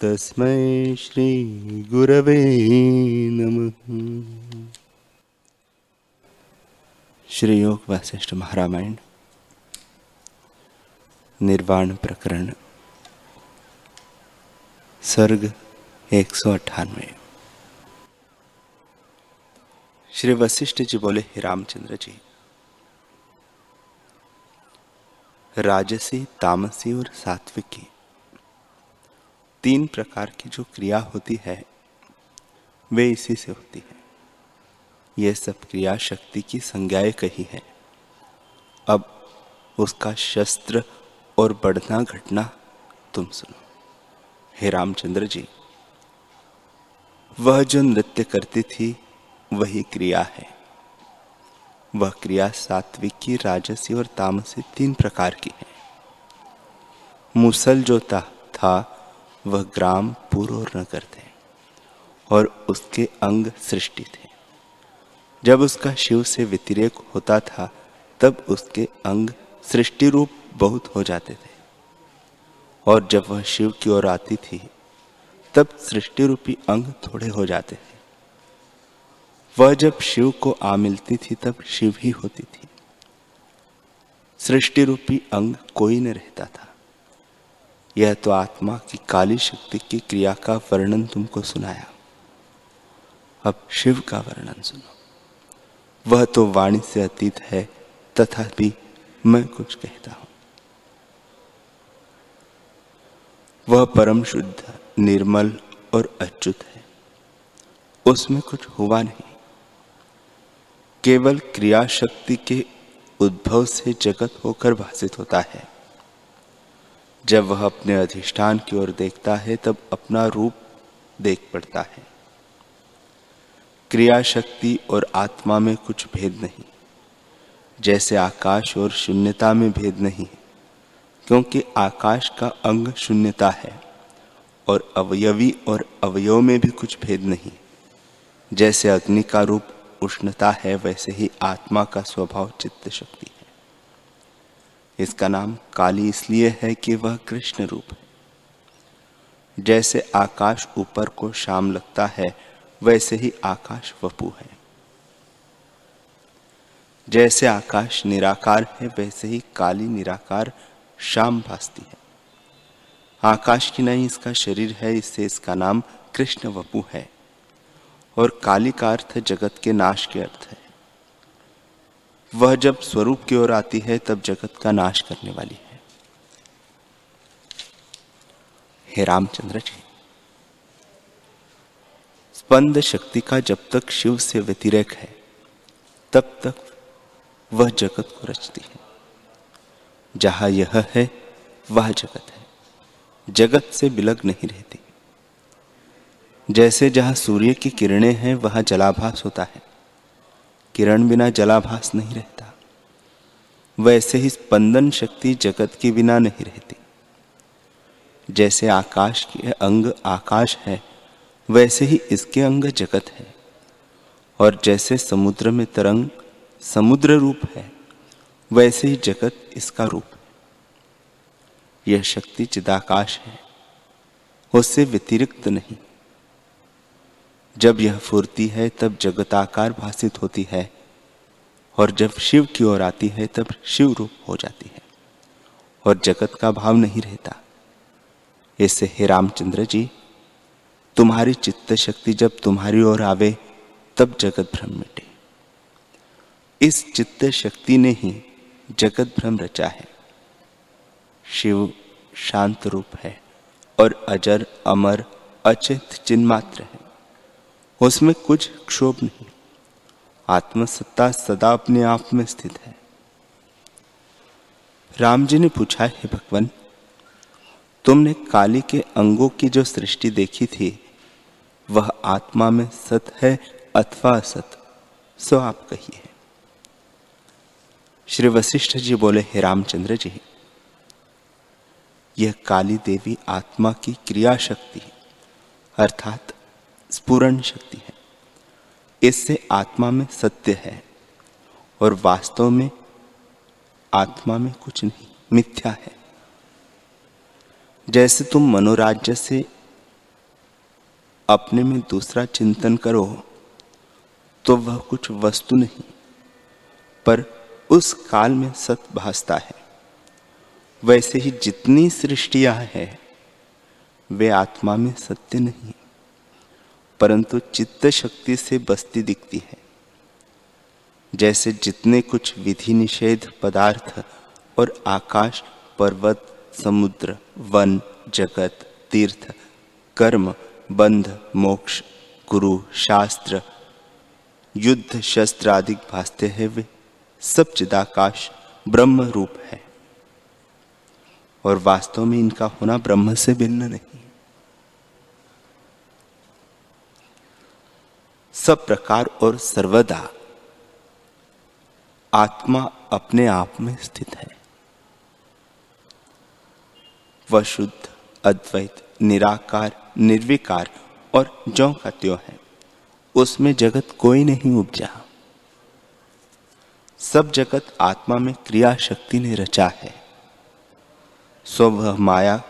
तस्मै श्रीगुरवे नमः। श्री योग वशिष्ठ महारामायण, निर्वाण प्रकरण, सर्ग एक सौ अट्ठानवे। श्री वशिष्ठ जी बोले, हे रामचंद्र जी, राजसी, तामसी और सात्विकी तीन प्रकार की जो क्रिया होती है वे इसी से होती है। यह सब क्रिया शक्ति की संज्ञाएँ कही है। अब उसका शस्त्र और बढ़ना घटना तुम सुनो। हे रामचंद्र जी वह जो नृत्य करती थी वही क्रिया है। वह क्रिया सात्विकी राजसी और तामसी तीन प्रकार की है। मुसल था, था वह ग्राम पूर्व नगर थे और उसके अंग सृष्टि थे। जब उसका शिव से व्यतिरेक होता था, तब उसके अंग सृष्टि रूप बहुत हो जाते थे। और जब वह शिव की ओर आती थी, तब सृष्टि रूपी अंग थोड़े हो जाते थे। वह जब शिव को आ मिलती थी, तब शिव ही होती थी। सृष्टि रूपी अंग कोई न रहता था। यह तो आत्मा की काली शक्ति की क्रिया का वर्णन तुमको सुनाया। अब शिव का वर्णन सुनो। वह तो वाणी से अतीत है तथा भी मैं कुछ कहता हूँ। वह परम शुद्ध, निर्मल और अच्युत है। उसमें कुछ हुआ नहीं। केवल क्रिया शक्ति के उद्भव से जगत होकर भाषित होता है। जब वह अपने अधिष्ठान की ओर देखता है, तब अपना रूप देख पड़ता है। क्रिया शक्ति और आत्मा में कुछ भेद नहीं, जैसे आकाश और शून्यता में भेद नहीं, क्योंकि आकाश का अंग शून्यता है और अवयवी और अवयव में भी कुछ भेद नहीं। जैसे अग्नि का रूप उष्णता है, वैसे ही आत्मा का स्वभाव चित्त शक्ति है इसका नाम काली इसलिए है कि वह कृष्ण रूप है। जैसे आकाश ऊपर को शाम लगता है, वैसे ही आकाश वपु है। जैसे आकाश निराकार है, वैसे ही काली निराकार शाम भासती है। आकाश की नहीं इसका शरीर है, इससे इसका नाम कृष्ण वपु है। और काली का अर्थ जगत के नाश के अर्थ है। वह जब स्वरूप की ओर आती है, तब जगत का नाश करने वाली है। हे रामचंद्र जी, स्पंद शक्ति का जब तक शिव से व्यतिरेक है, तब तक वह जगत को रचती है। जहाँ यह है, वह जगत है। जगत से बिलग नहीं रहती। जैसे जहाँ सूर्य की किरणें हैं, वहाँ जलाभास होता है। किरण बिना जलाभास नहीं रहता। वैसे ही स्पंदन शक्ति जगत के बिना नहीं रहती। जैसे आकाश के अंग आकाश है, वैसे ही इसके अंग जगत है। और जैसे समुद्र में तरंग समुद्र रूप है, वैसे ही जगत इसका रूप है। यह शक्ति चिदाकाश है, उससे व्यतिरिक्त नहीं। जब यह फुरती है, तब जगताकार भाषित होती है। और जब शिव की ओर आती है, तब शिव रूप हो जाती है। और जगत का भाव नहीं रहता। इससे हे रामचंद्र जी, तुम्हारी चित्त शक्ति जब तुम्हारी ओर आवे, तब जगत भ्रम मिटे। इस चित्त शक्ति ने ही जगत भ्रम रचा है। शिव शांत रूप है और अजर, अमर, अचित चिन्मात्र है। उसमें कुछ क्षोभ नहीं। आत्मसत्ता सदा अपने आप में स्थित है। राम जी ने पूछा, हे भगवान, तुमने काली के अंगों की जो सृष्टि देखी थी, वह आत्मा में सत है अथवा असत, सो आप कहिए? श्री वशिष्ठ जी बोले, हे रामचंद्र जी, यह काली देवी आत्मा की क्रिया शक्ति अर्थात स्पुरण शक्ति है। इससे आत्मा में सत्य है और वास्तव में आत्मा में कुछ नहीं, मिथ्या है। जैसे तुम मनोराज्य से अपने में दूसरा चिंतन करो तो वह कुछ वस्तु नहीं, पर उस काल में सत भासता है। वैसे ही जितनी सृष्टियाँ हैं, वे आत्मा में सत्य नहीं। परंतु चित्त शक्ति से बसती दिखती है। जैसे जितने कुछ विधि निषेध पदार्थ और आकाश, पर्वत, समुद्र, वन, जगत, तीर्थ, कर्म, बंध, मोक्ष, गुरु, शास्त्र, युद्ध, शस्त्र आदि भासते हैं वे सब चिदाकाश, ब्रह्म रूप है। और वास्तव में इनका होना ब्रह्म से भिन्न नहीं। सब प्रकार और सर्वदा आत्मा अपने आप में स्थित है। वह शुद्ध, अद्वैत, निराकार, निर्विकार और जो का त्यो है। उसमें जगत कोई नहीं उपजा। सब जगत आत्मा में क्रिया शक्ति ने रचा है। सो वह माया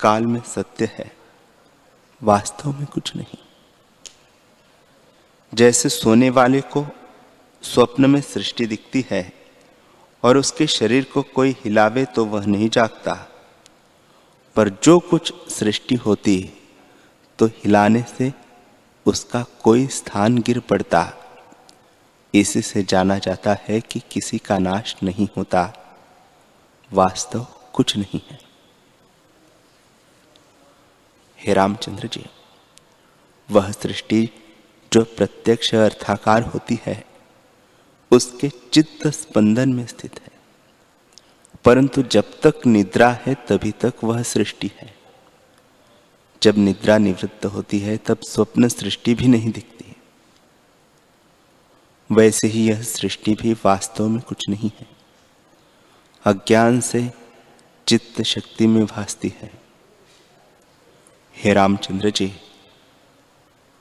काल में सत्य है, वास्तव में कुछ नहीं। जैसे सोने वाले को स्वप्न में सृष्टि दिखती है और उसके शरीर को कोई हिलावे तो वह नहीं जागता। पर जो कुछ सृष्टि होती तो हिलाने से उसका कोई स्थान गिर पड़ता। इसी से जाना जाता है कि किसी का नाश नहीं होता। वास्तव कुछ नहीं है। हे रामचंद्र जी, वह सृष्टि जो प्रत्यक्ष अर्थाकार होती है, उसके चित्त स्पंदन में स्थित है। परंतु जब तक निद्रा है, तभी तक वह सृष्टि है। जब निद्रा निवृत्त होती है, तब स्वप्न सृष्टि भी नहीं दिखती। वैसे ही यह सृष्टि भी वास्तव में कुछ नहीं है। अज्ञान से चित्त शक्ति में भासती है। हे रामचंद्र जी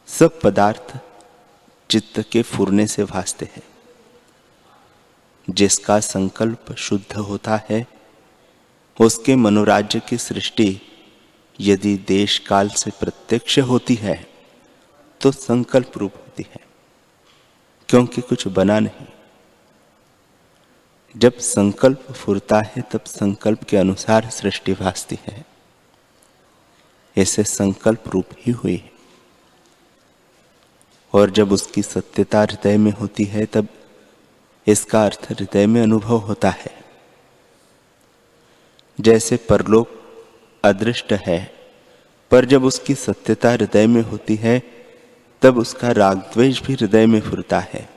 सब पदार्थ चित्त के फुरने से भासते हैं। जिसका संकल्प शुद्ध होता है, उसके मनोराज्य की सृष्टि यदि देश काल से प्रत्यक्ष होती है तो संकल्प रूप होती है, क्योंकि कुछ बना नहीं। जब संकल्प फुरता है, तब संकल्प के अनुसार सृष्टि भासती है। ऐसे संकल्प रूप ही हुई है। और जब उसकी सत्यता हृदय में होती है, तब इसका अर्थ हृदय में अनुभव होता है। जैसे परलोक अदृष्ट है, पर जब उसकी सत्यता हृदय में होती है, तब उसका राग द्वेष भी हृदय में फुरता है,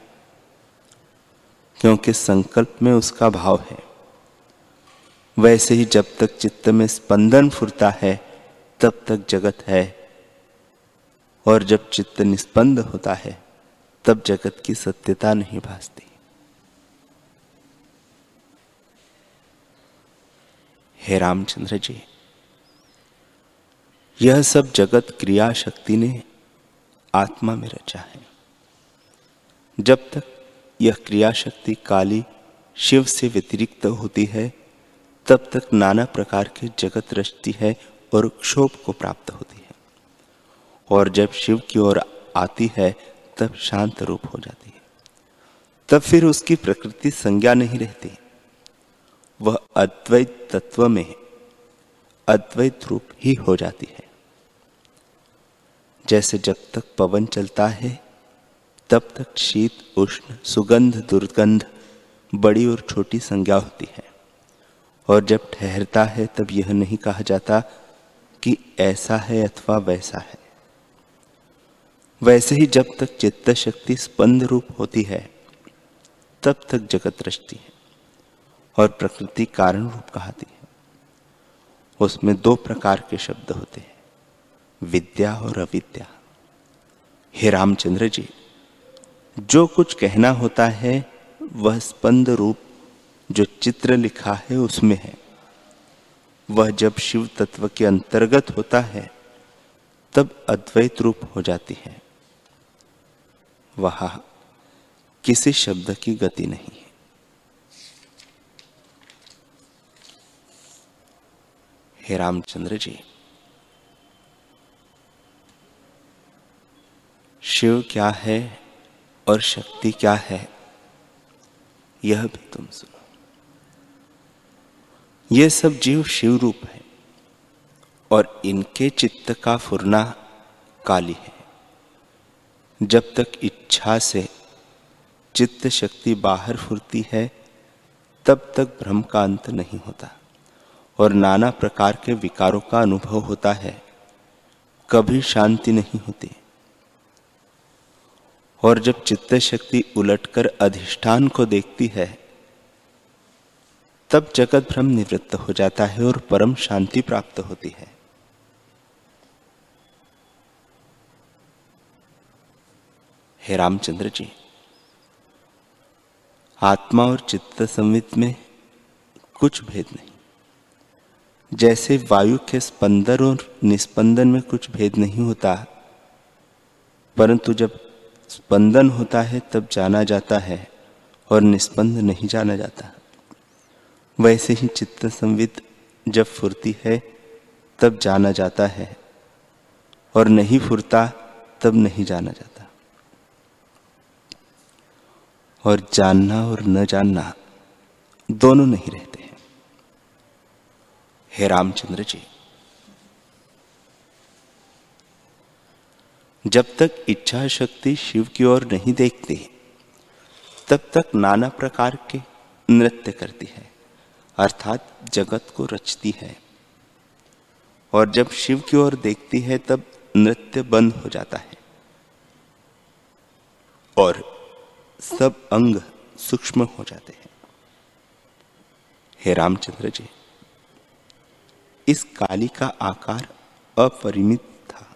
क्योंकि संकल्प में उसका भाव है। वैसे ही जब तक चित्त में स्पंदन फुरता है, तब तक जगत है। और जब चित्त निस्पंद होता है, तब जगत की सत्यता नहीं भासती। हे रामचंद्र जी, यह सब जगत क्रिया शक्ति ने आत्मा में रचा है। जब तक यह क्रिया शक्ति काली शिव से व्यतिरिक्त होती है, तब तक नाना प्रकार के जगत रचती है और क्षोभ को प्राप्त होती है। और जब शिव की ओर आती है, तब शांत रूप हो जाती है। तब फिर उसकी प्रकृति संज्ञा नहीं रहती। वह अद्वैत तत्व में अद्वैत रूप ही हो जाती है। जैसे जब तक पवन चलता है, तब तक शीत, उष्ण, सुगंध, दुर्गंध, बड़ी और छोटी संज्ञा होती है। और जब ठहरता है, तब यह नहीं कहा जाता कि ऐसा है अथवा वैसा है। वैसे ही जब तक चित्त शक्ति स्पंद रूप होती है, तब तक जगत रचती है और प्रकृति कारण रूप कहती है। उसमें दो प्रकार के शब्द होते हैं, विद्या और अविद्या। हे रामचंद्र जी, जो कुछ कहना होता है, वह स्पंद रूप जो चित्र लिखा है उसमें है। वह जब शिव तत्व के अंतर्गत होता है, तब अद्वैत रूप हो जाती है। वह किसी शब्द की गति नहीं है। हे रामचंद्र जी, शिव क्या है और शक्ति क्या है, यह भी तुम सुनो। ये सब जीव शिव रूप है और इनके चित्त का फुरना काली है। जब तक इच्छा से चित्त शक्ति बाहर फुरती है, तब तक भ्रम का अंत नहीं होता। और नाना प्रकार के विकारों का अनुभव होता है। कभी शांति नहीं होती। और जब चित्त शक्ति उलटकर अधिष्ठान को देखती है, तब जगत भ्रम निवृत्त हो जाता है और परम शांति प्राप्त होती है। हे रामचंद्र जी, आत्मा और चित्त संवित में कुछ भेद नहीं। जैसे वायु के स्पंदन और निस्पंदन में कुछ भेद नहीं होता, परंतु जब स्पंदन होता है, तब जाना जाता है और निस्पंद नहीं जाना जाता। वैसे ही चित्त संवित जब फुरती है, तब जाना जाता है और नहीं फुरता, तब नहीं जाना जाता। और जानना और न जानना दोनों नहीं रहते हैं। हे रामचंद्र जी, जब तक इच्छा शक्ति शिव की ओर नहीं देखती, तब तक नाना प्रकार के नृत्य करती है, अर्थात जगत को रचती है। और जब शिव की ओर देखती है, तब नृत्य बंद हो जाता है। और सब अंग सूक्ष्म हो जाते हैं। हे रामचंद्र जी, इस काली का आकार अपरिमित था।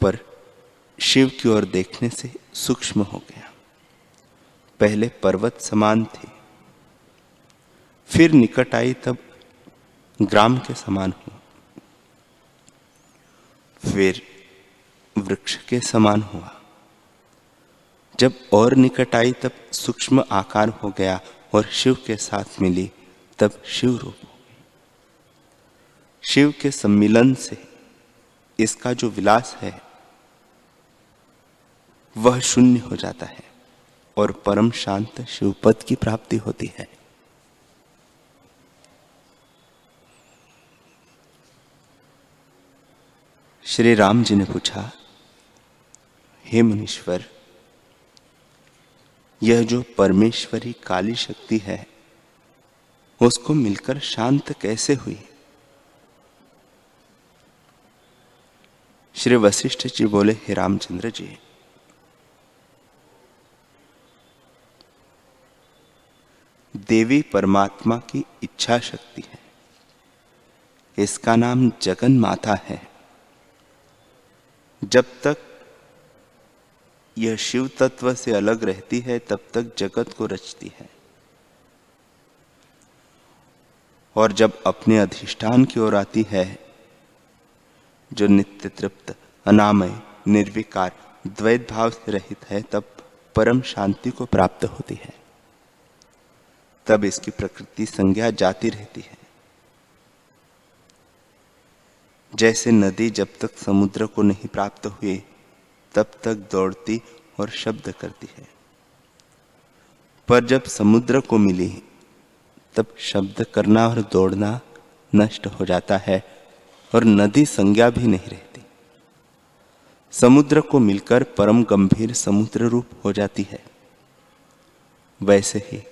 पर शिव की ओर देखने से सूक्ष्म हो गया। पहले पर्वत समान थे, फिर निकट आई तब ग्राम के समान हुआ। फिर वृक्ष के समान हुआ। जब और निकट आई, तब सूक्ष्म आकार हो गया और शिव के साथ मिली, तब शिव रूप हो गई। शिव के सम्मिलन से इसका जो विलास है, वह शून्य हो जाता है और परम शांत शिवपद की प्राप्ति होती है। श्री राम जी ने पूछा हे मुनीश्वर, यह जो परमेश्वरी काली शक्ति है, उसको मिलकर शांत कैसे हुई? श्री वशिष्ठ जी बोले, हे रामचंद्र जी, देवी परमात्मा की इच्छा शक्ति है। इसका नाम जगन माता है। जब तक यह शिव तत्व से अलग रहती है, तब तक जगत को रचती है। और जब अपने अधिष्ठान की ओर आती है, जो नित्य तृप्त, अनामय, निर्विकार द्वैत भाव से रहित है, तब परम शांति को प्राप्त होती है। तब इसकी प्रकृति संज्ञा जाती रहती है। जैसे नदी जब तक समुद्र को नहीं प्राप्त हुई तब तक दौड़ती और शब्द करती है। पर जब समुद्र को मिली, तब शब्द करना और दौड़ना नष्ट हो जाता है और नदी संज्ञा भी नहीं रहती। समुद्र को मिलकर परम गंभीर समुद्र रूप हो जाती है। वैसे ही,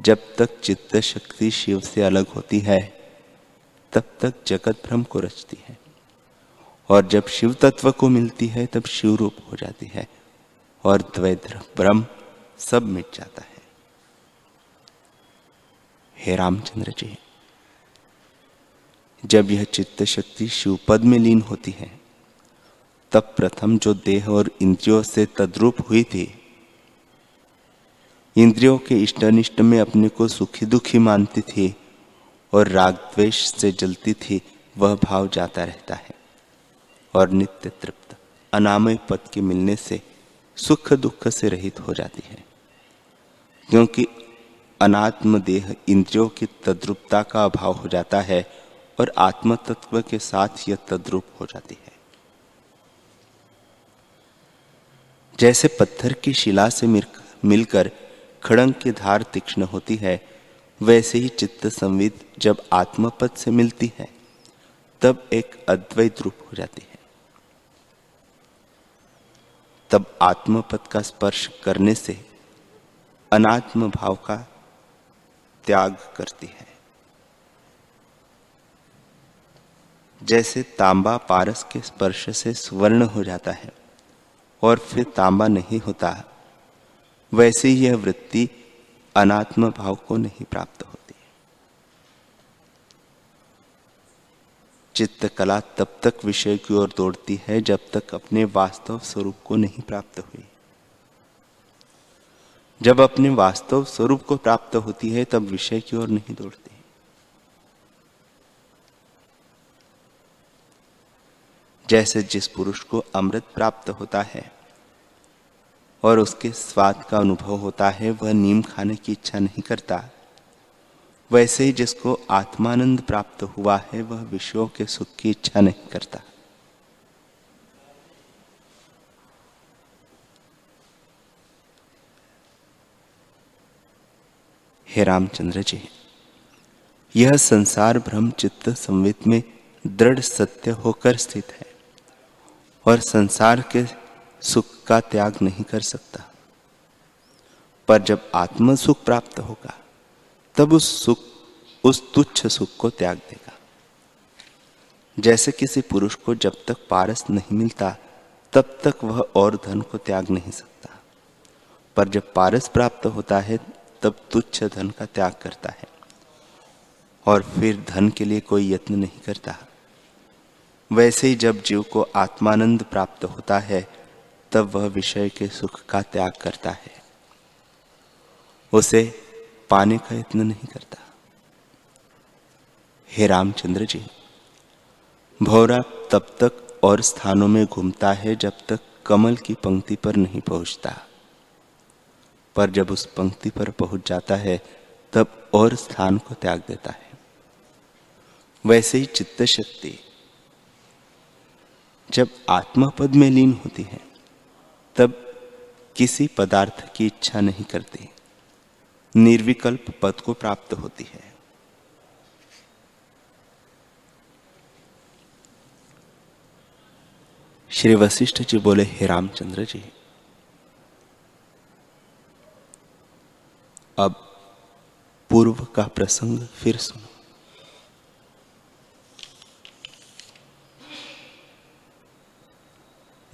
जब तक चित्त शक्ति शिव से अलग होती है, तब तक जगत भ्रम को रचती है। और जब शिव तत्व को मिलती है, तब शिव रूप हो जाती है और द्वैत ब्रह्म सब मिट जाता है। हे रामचंद्र जी, जब यह चित्त शक्ति शिवपद में लीन होती है, तब प्रथम जो देह और इंद्रियों से तद्रूप हुई थी, इंद्रियों के इष्टनिष्ट में अपने को सुखी दुखी मानती थी और राग द्वेष से जलती थी, वह भाव जाता रहता है। और नित्य तृप्त, अनामय पद के मिलने से सुख दुख से रहित हो जाती है। क्योंकि अनात्म देह इंद्रियों की तद्रुपता का अभाव हो जाता है और आत्म तत्व के साथ यह तद्रुप हो जाती है। जैसे पत्थर की शिला से मिलकर खड़ंग की धार तीक्ष्ण होती है, वैसे ही चित्त संविद जब आत्मपद से मिलती है, तब एक अद्वैत रूप हो जाती है। तब आत्मपद का स्पर्श करने से अनात्म भाव का त्याग करती है। जैसे तांबा पारस के स्पर्श से स्वर्ण हो जाता है और फिर तांबा नहीं होता, वैसे यह वृत्ति अनात्म भाव को नहीं प्राप्त होती। चित्त कला तब तक विषय की ओर दौड़ती है जब तक अपने वास्तव स्वरूप को नहीं प्राप्त हुई। जब अपने वास्तव स्वरूप को प्राप्त होती है, तब विषय की ओर नहीं दौड़ती। जैसे जिस पुरुष को अमृत प्राप्त होता है और उसके स्वाद का अनुभव होता है, वह नीम खाने की इच्छा नहीं करता। वैसे ही जिसको आत्मानंद प्राप्त हुआ है, वह विषयों के सुख की इच्छा नहीं करता। हे रामचंद्र जी, यह संसार ब्रह्म चित्त संवित में दृढ़ सत्य होकर स्थित है और संसार के सुख का त्याग नहीं कर सकता। पर जब आत्म सुख प्राप्त होगा तब उस सुख, उस तुच्छ सुख को त्याग देगा। जैसे किसी पुरुष को जब तक पारस नहीं मिलता, तब तक वह और धन को त्याग नहीं सकता। पर जब पारस प्राप्त होता है, तब तुच्छ धन का त्याग करता है। और फिर धन के लिए कोई यत्न नहीं करता। वैसे ही जब जीव को आत्मानंद प्राप्त होता है, तब वह विषय के सुख का त्याग करता है। उसे पाने का यत्न नहीं करता। हे रामचंद्र जी, भौरा तब तक और स्थानों में घूमता है जब तक कमल की पंक्ति पर नहीं पहुँचता। पर जब उस पंक्ति पर पहुँच जाता है, तब और स्थान को त्याग देता है। वैसे ही चित्त शक्ति जब आत्मा पद में लीन होती है, तब किसी पदार्थ की इच्छा नहीं करती। निर्विकल्प पद को प्राप्त होती है। श्री वशिष्ठ जी बोले, हे रामचंद्र जी, अब पूर्व का प्रसंग फिर सुनो।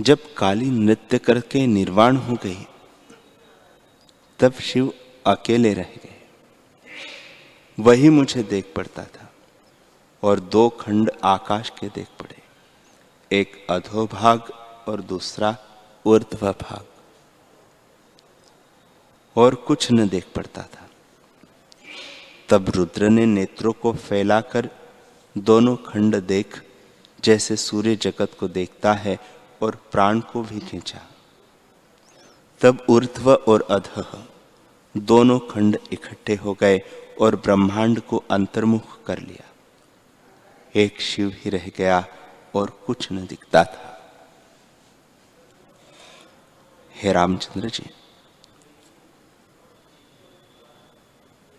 जब काली नृत्य करके निर्वाण हो गई, तब शिव अकेले रह गए। वही मुझे देख पड़ता था और दो खंड आकाश के देख पड़े। एक अधोभाग और दूसरा ऊर्ध्व भाग। और कुछ न देख पड़ता था। तब रुद्र ने नेत्रों को फैलाकर दोनों खंड देख, जैसे सूर्य जगत को देखता है और प्राण को भी खींचा। तब ऊर्ध्व और अध दोनों खंड इकट्ठे हो गए और ब्रह्मांड को अंतर्मुख कर लिया। एक शिव ही रह गया और कुछ न दिखता था। हे रामचंद्र जी,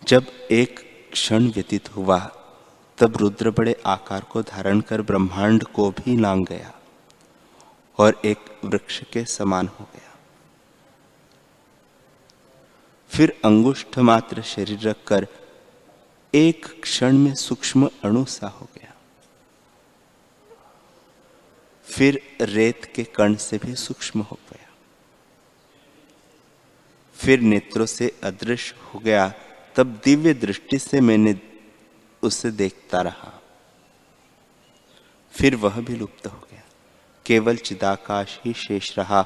जब एक क्षण व्यतीत हुआ, तब रुद्र बड़े आकार को धारण कर ब्रह्मांड को भी लांग गया और एक वृक्ष के समान हो गया। फिर अंगुष्ठ मात्र शरीर रखकर एक क्षण में सूक्ष्म अणु सा हो गया। फिर रेत के कण से भी सूक्ष्म हो गया। फिर नेत्रों से अदृश्य हो गया। तब दिव्य दृष्टि से मैंने उसे देखता रहा। फिर वह भी लुप्त हो गया। केवल चिदाकाश ही शेष रहा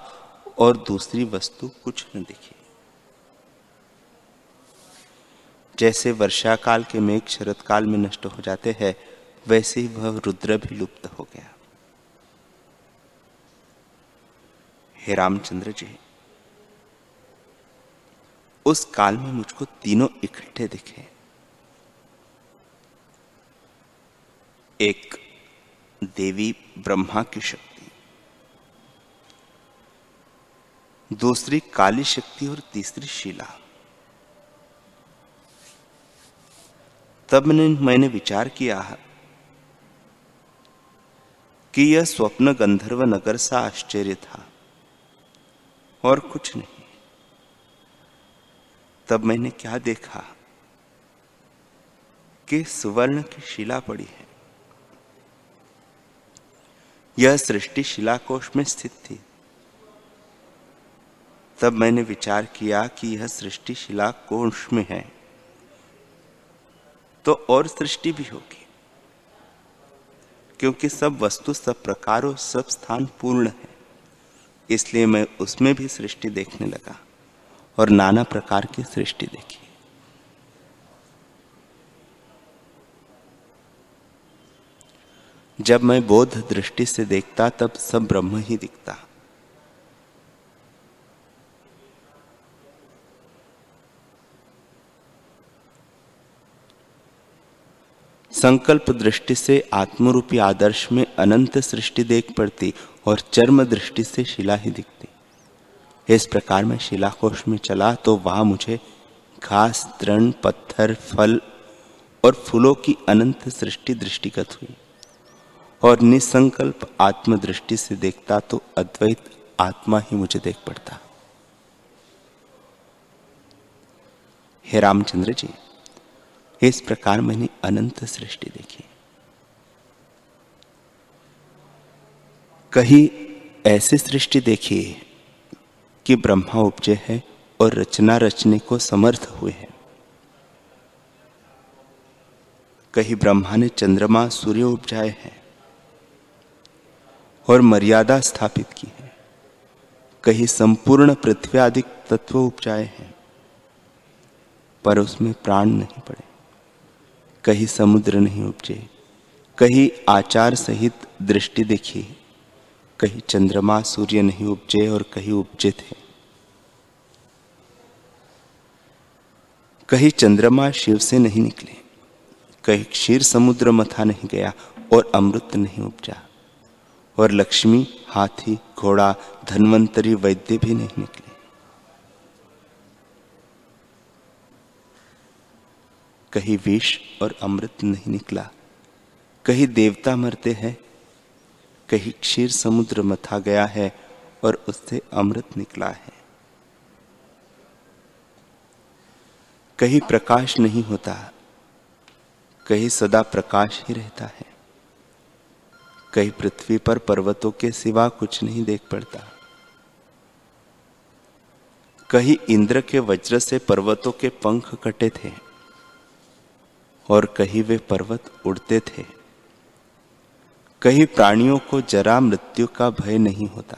और दूसरी वस्तु कुछ न दिखी। जैसे वर्षा काल के मेघ शरत काल में नष्ट हो जाते हैं, वैसे ही वह रुद्र भी लुप्त हो गया। हे रामचंद्र जी, उस काल में मुझको तीनों इकट्ठे दिखे। एक देवी ब्रह्मा की शक्ति, दूसरी काली शक्ति और तीसरी शिला। तब मैंने मैंने विचार किया कि यह स्वप्न गंधर्व नगर सा आश्चर्य था और कुछ नहीं। तब मैंने क्या देखा कि सुवर्ण की शिला पड़ी है। यह सृष्टि शिलाकोश में स्थित थी। तब मैंने विचार किया कि यह सृष्टि शिलाकोश में है। तो और सृष्टि भी होगी। क्योंकि सब वस्तु, सब प्रकारों, सब स्थान पूर्ण है। इसलिए मैं उसमें भी सृष्टि देखने लगा और नाना प्रकार की सृष्टि देखी। जब मैं बोध दृष्टि से देखता, तब सब ब्रह्म ही दिखता। संकल्प दृष्टि से आत्मरूपी आदर्श में अनंत सृष्टि देख पड़ती और चर्म दृष्टि से शिला ही दिखती। इस प्रकार मैं शिलाकोश में चला तो वहाँ मुझे घास, तृण, पत्थर, फल और फूलों की अनंत सृष्टि दृष्टिगत हुई। और निसंकल्प आत्म दृष्टि से देखता तो अद्वैत आत्मा ही मुझे देख पड़ता। हे रामचंद्र जी। इस प्रकार मैंने अनंत सृष्टि देखी। कहीं ऐसी सृष्टि देखी कि ब्रह्मा उपजे है और रचना रचने को समर्थ हुए हैं। कहीं ब्रह्मा ने चंद्रमा सूर्य उपजाए हैं और मर्यादा स्थापित की है। कहीं संपूर्ण पृथ्वी आदि तत्व उपजाए हैं, पर उसमें प्राण नहीं पड़े। कहीं समुद्र नहीं उपजे, कहीं आचार सहित दृष्टि देखी, कहीं चंद्रमा सूर्य नहीं उपजे और कहीं उपजे थे। कहीं चंद्रमा शिव से नहीं निकले, कहीं क्षीर समुद्र मथा नहीं गया और अमृत नहीं उपजा, और लक्ष्मी, हाथी, घोड़ा, धनवंतरी, वैद्य भी नहीं निकले। कहीं विष और अमृत नहीं निकला। कहीं देवता मरते हैं, कहीं क्षीर समुद्र मथा गया है और उससे अमृत निकला है। कहीं प्रकाश नहीं होता, कहीं सदा प्रकाश ही रहता है। कहीं पृथ्वी पर पर्वतों के सिवा कुछ नहीं देख पड़ता। कहीं इंद्र के वज्र से पर्वतों के पंख कटे थे। और कहीं वे पर्वत उड़ते थे। कहीं प्राणियों को जरा मृत्यु का भय नहीं होता।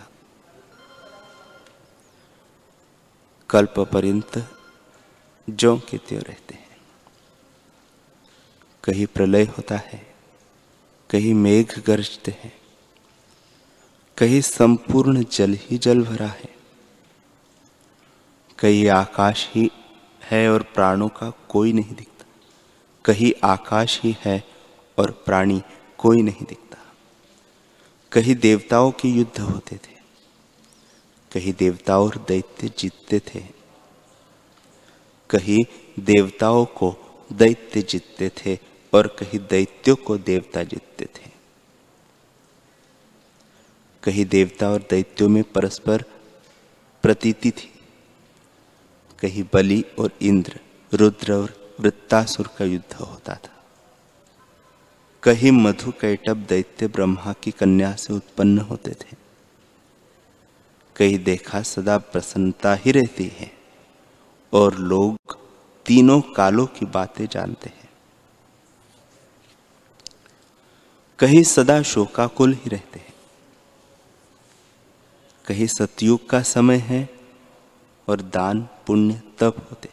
कल्प पर्यंत जो के त्यों रहते हैं। कहीं प्रलय होता है, कहीं मेघ गरजते हैं, कहीं संपूर्ण जल ही जल भरा है। कहीं आकाश ही है और प्राणों का कोई नहीं दिखता। कहीं आकाश ही है और प्राणी कोई नहीं दिखता। कहीं देवताओं के युद्ध होते थे, कहीं देवता और दैत्य जीतते थे, कहीं देवताओं को दैत्य जीतते थे और कहीं दैत्यों को देवता जीतते थे। कहीं देवता और दैत्यों में परस्पर प्रतीति थी, कहीं बलि और इंद्र, रुद्र और वृत्तासुर का युद्ध होता था। कहीं मधु कैटब दैत्य ब्रह्मा की कन्या से उत्पन्न होते थे। कहीं देखा सदा प्रसन्नता ही रहती है और लोग तीनों कालों की बातें जानते हैं। कहीं सदा शोकाकुल ही रहते हैं। कहीं सतयुग का समय है और दान पुण्य तब होते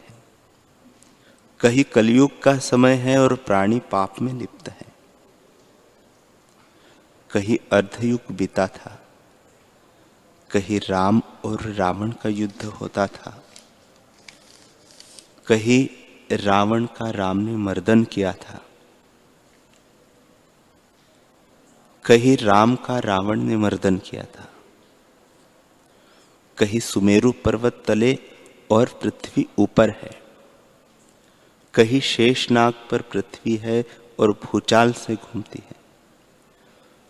कहीं कलयुग का समय है और प्राणी पाप में लिप्त है। कहीं अर्धयुग बीता था, कहीं राम और रावण का युद्ध होता था, कहीं रावण का राम ने मर्दन किया था, कहीं राम का रावण ने मर्दन किया था, कहीं सुमेरु पर्वत तले और पृथ्वी ऊपर है। कहीं शेष नाग पर पृथ्वी है और भूचाल से घूमती है।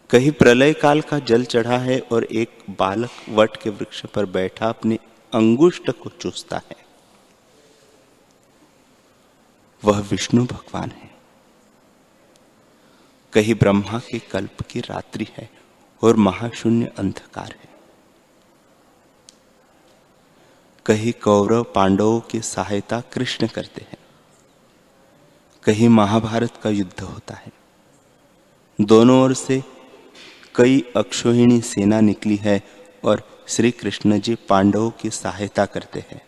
कहीं प्रलय काल का जल चढ़ा है और एक बालक वट के वृक्ष पर बैठा अपने अंगुष्ट को चूसता है। वह विष्णु भगवान है। कहीं ब्रह्मा के कल्प की रात्रि है और महाशून्य अंधकार है। कहीं कौरव पांडवों की सहायता कृष्ण करते हैं। कहीं महाभारत का युद्ध होता है। दोनों ओर से कई अक्षोहिणी सेना निकली है और श्री कृष्ण जी पांडवों की सहायता करते हैं।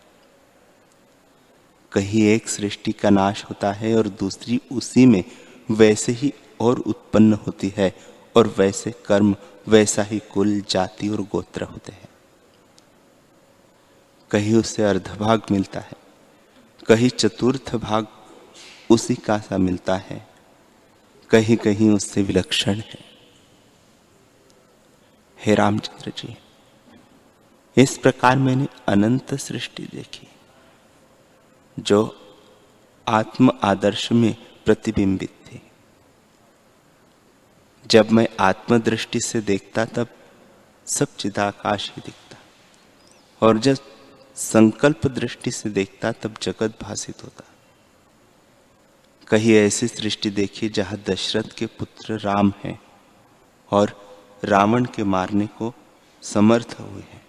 कहीं एक सृष्टि का नाश होता है और दूसरी उसी में वैसे ही और उत्पन्न होती है और वैसे कर्म, वैसा ही कुल, जाति और गोत्र होते हैं। कहीं उससे अर्धभाग मिलता है, कहीं चतुर्थ भाग उसी का सा मिलता है। कहीं कहीं उससे विलक्षण है। हे रामचंद्र जी, इस प्रकार मैंने अनंत सृष्टि देखी, जो आत्म आदर्श में प्रतिबिंबित थी। जब मैं आत्मदृष्टि से देखता, तब सब चिदाकाश ही दिखता, और जब संकल्प दृष्टि से देखता, तब जगत भाषित होता। कहीं ऐसी सृष्टि देखी जहाँ दशरथ के पुत्र राम हैं और रावण के मारने को समर्थ हुए हैं।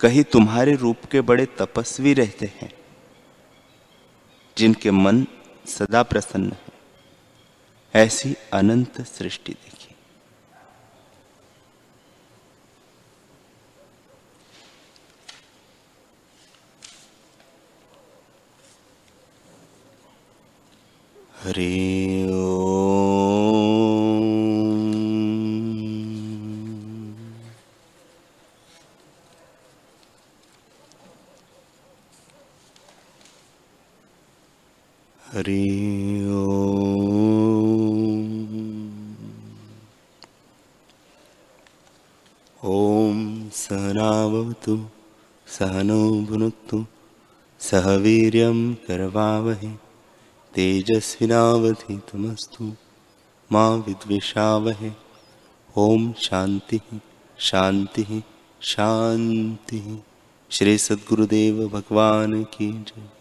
कहीं तुम्हारे रूप के बड़े तपस्वी रहते हैं, जिनके मन सदा प्रसन्न है। ऐसी अनंत सृष्टि देखी। हरे हरि ॐ सहनावतु सहनो भुनक्तु सह वीर्यं करवावहे तेजस्विनावधितमस्तु माँ विद्विषावहे। ओम शांति शांति शांति। श्री सद्गुरुदेव भगवान की जय।